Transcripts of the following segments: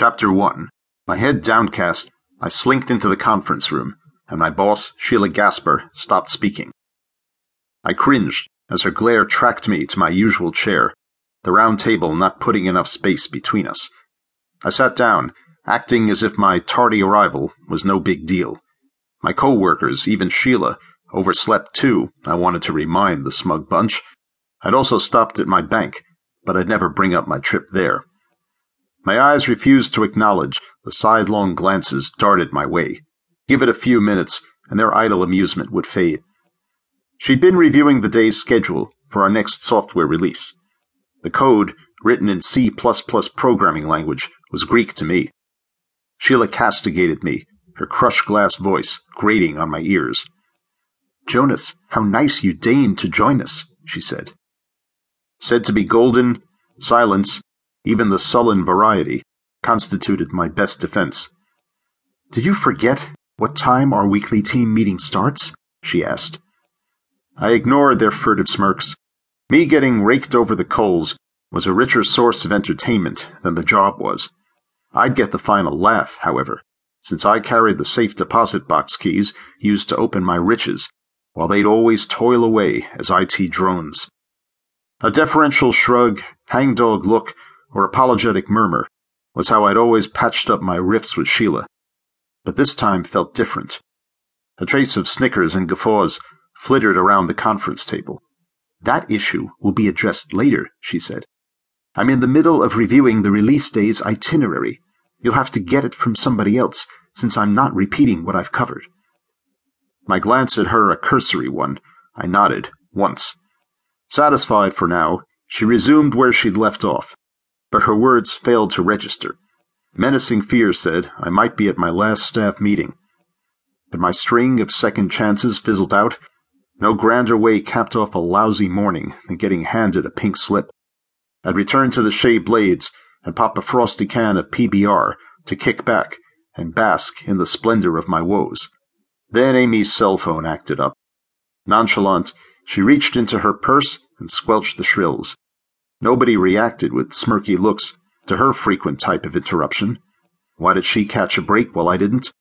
Chapter 1 My head downcast, I slinked into the conference room, and my boss, Sheila Gasper, stopped speaking. I cringed as her glare tracked me to my usual chair, the round table not putting enough space between us. I sat down, acting as if my tardy arrival was no big deal. My co-workers, even Sheila, overslept too, I wanted to remind the smug bunch. I'd also stopped at my bank, but I'd never bring up my trip there. My eyes refused to acknowledge the sidelong glances darted my way. Give it a few minutes, and their idle amusement would fade. She'd been reviewing the day's schedule for our next software release. The code, written in C programming language, was Greek to me. Sheila castigated me, her crushed glass voice grating on my ears. Jonas, how nice you deigned to join us, she said. Said to be golden, silence, even the sullen variety, constituted my best defense. Did you forget what time our weekly team meeting starts? she asked. I ignored their furtive smirks. Me getting raked over the coals was a richer source of entertainment than the job was. I'd get the final laugh, however, since I carried the safe deposit box keys used to open my riches, while they'd always toil away as IT drones. A deferential shrug, hangdog look, or apologetic murmur was how I'd always patched up my rifts with Sheila. But this time felt different. A trace of snickers and guffaws flittered around the conference table. That issue will be addressed later, she said. I'm in the middle of reviewing the release day's itinerary. You'll have to get it from somebody else, since I'm not repeating what I've covered. My glance at her a cursory one. I nodded, once. Satisfied for now, she resumed where she'd left off but her words failed to register. Menacing fear said I might be at my last staff meeting. But my string of second chances fizzled out. No grander way capped off a lousy morning than getting handed a pink slip. I'd return to the Chez Blades and pop a frosty can of PBR to kick back and bask in the splendor of my woes. Then Amy's cell phone acted up. Nonchalant, she reached into her purse and squelched the shrills. Nobody reacted with smirky looks to her frequent type of interruption. Why did she catch a break while I didn't?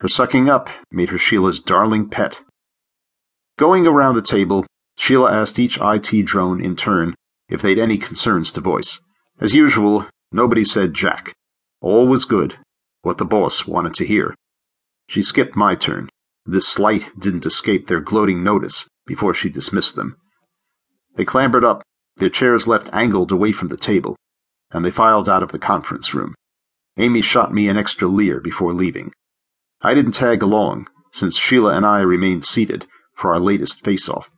Her sucking up made her Sheila's darling pet. Going around the table, Sheila asked each IT drone in turn if they'd any concerns to voice. As usual, nobody said jack. All was good, what the boss wanted to hear. She skipped my turn. This slight didn't escape their gloating notice before she dismissed them. They clambered up their chairs left angled away from the table, and they filed out of the conference room. Amy shot me an extra leer before leaving. I didn't tag along, since Sheila and I remained seated for our latest face-off.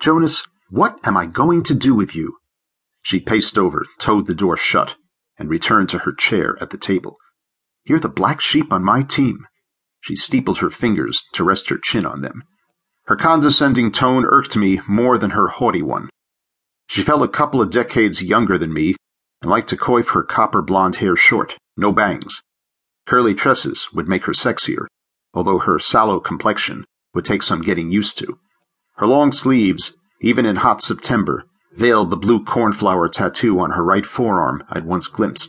Jonas, what am I going to do with you? She paced over, towed the door shut, and returned to her chair at the table. You're the black sheep on my team. She steepled her fingers to rest her chin on them. Her condescending tone irked me more than her haughty one. She felt a couple of decades younger than me and liked to coif her copper blonde hair short, no bangs. Curly tresses would make her sexier, although her sallow complexion would take some getting used to. Her long sleeves, even in hot September, veiled the blue cornflower tattoo on her right forearm I'd once glimpsed.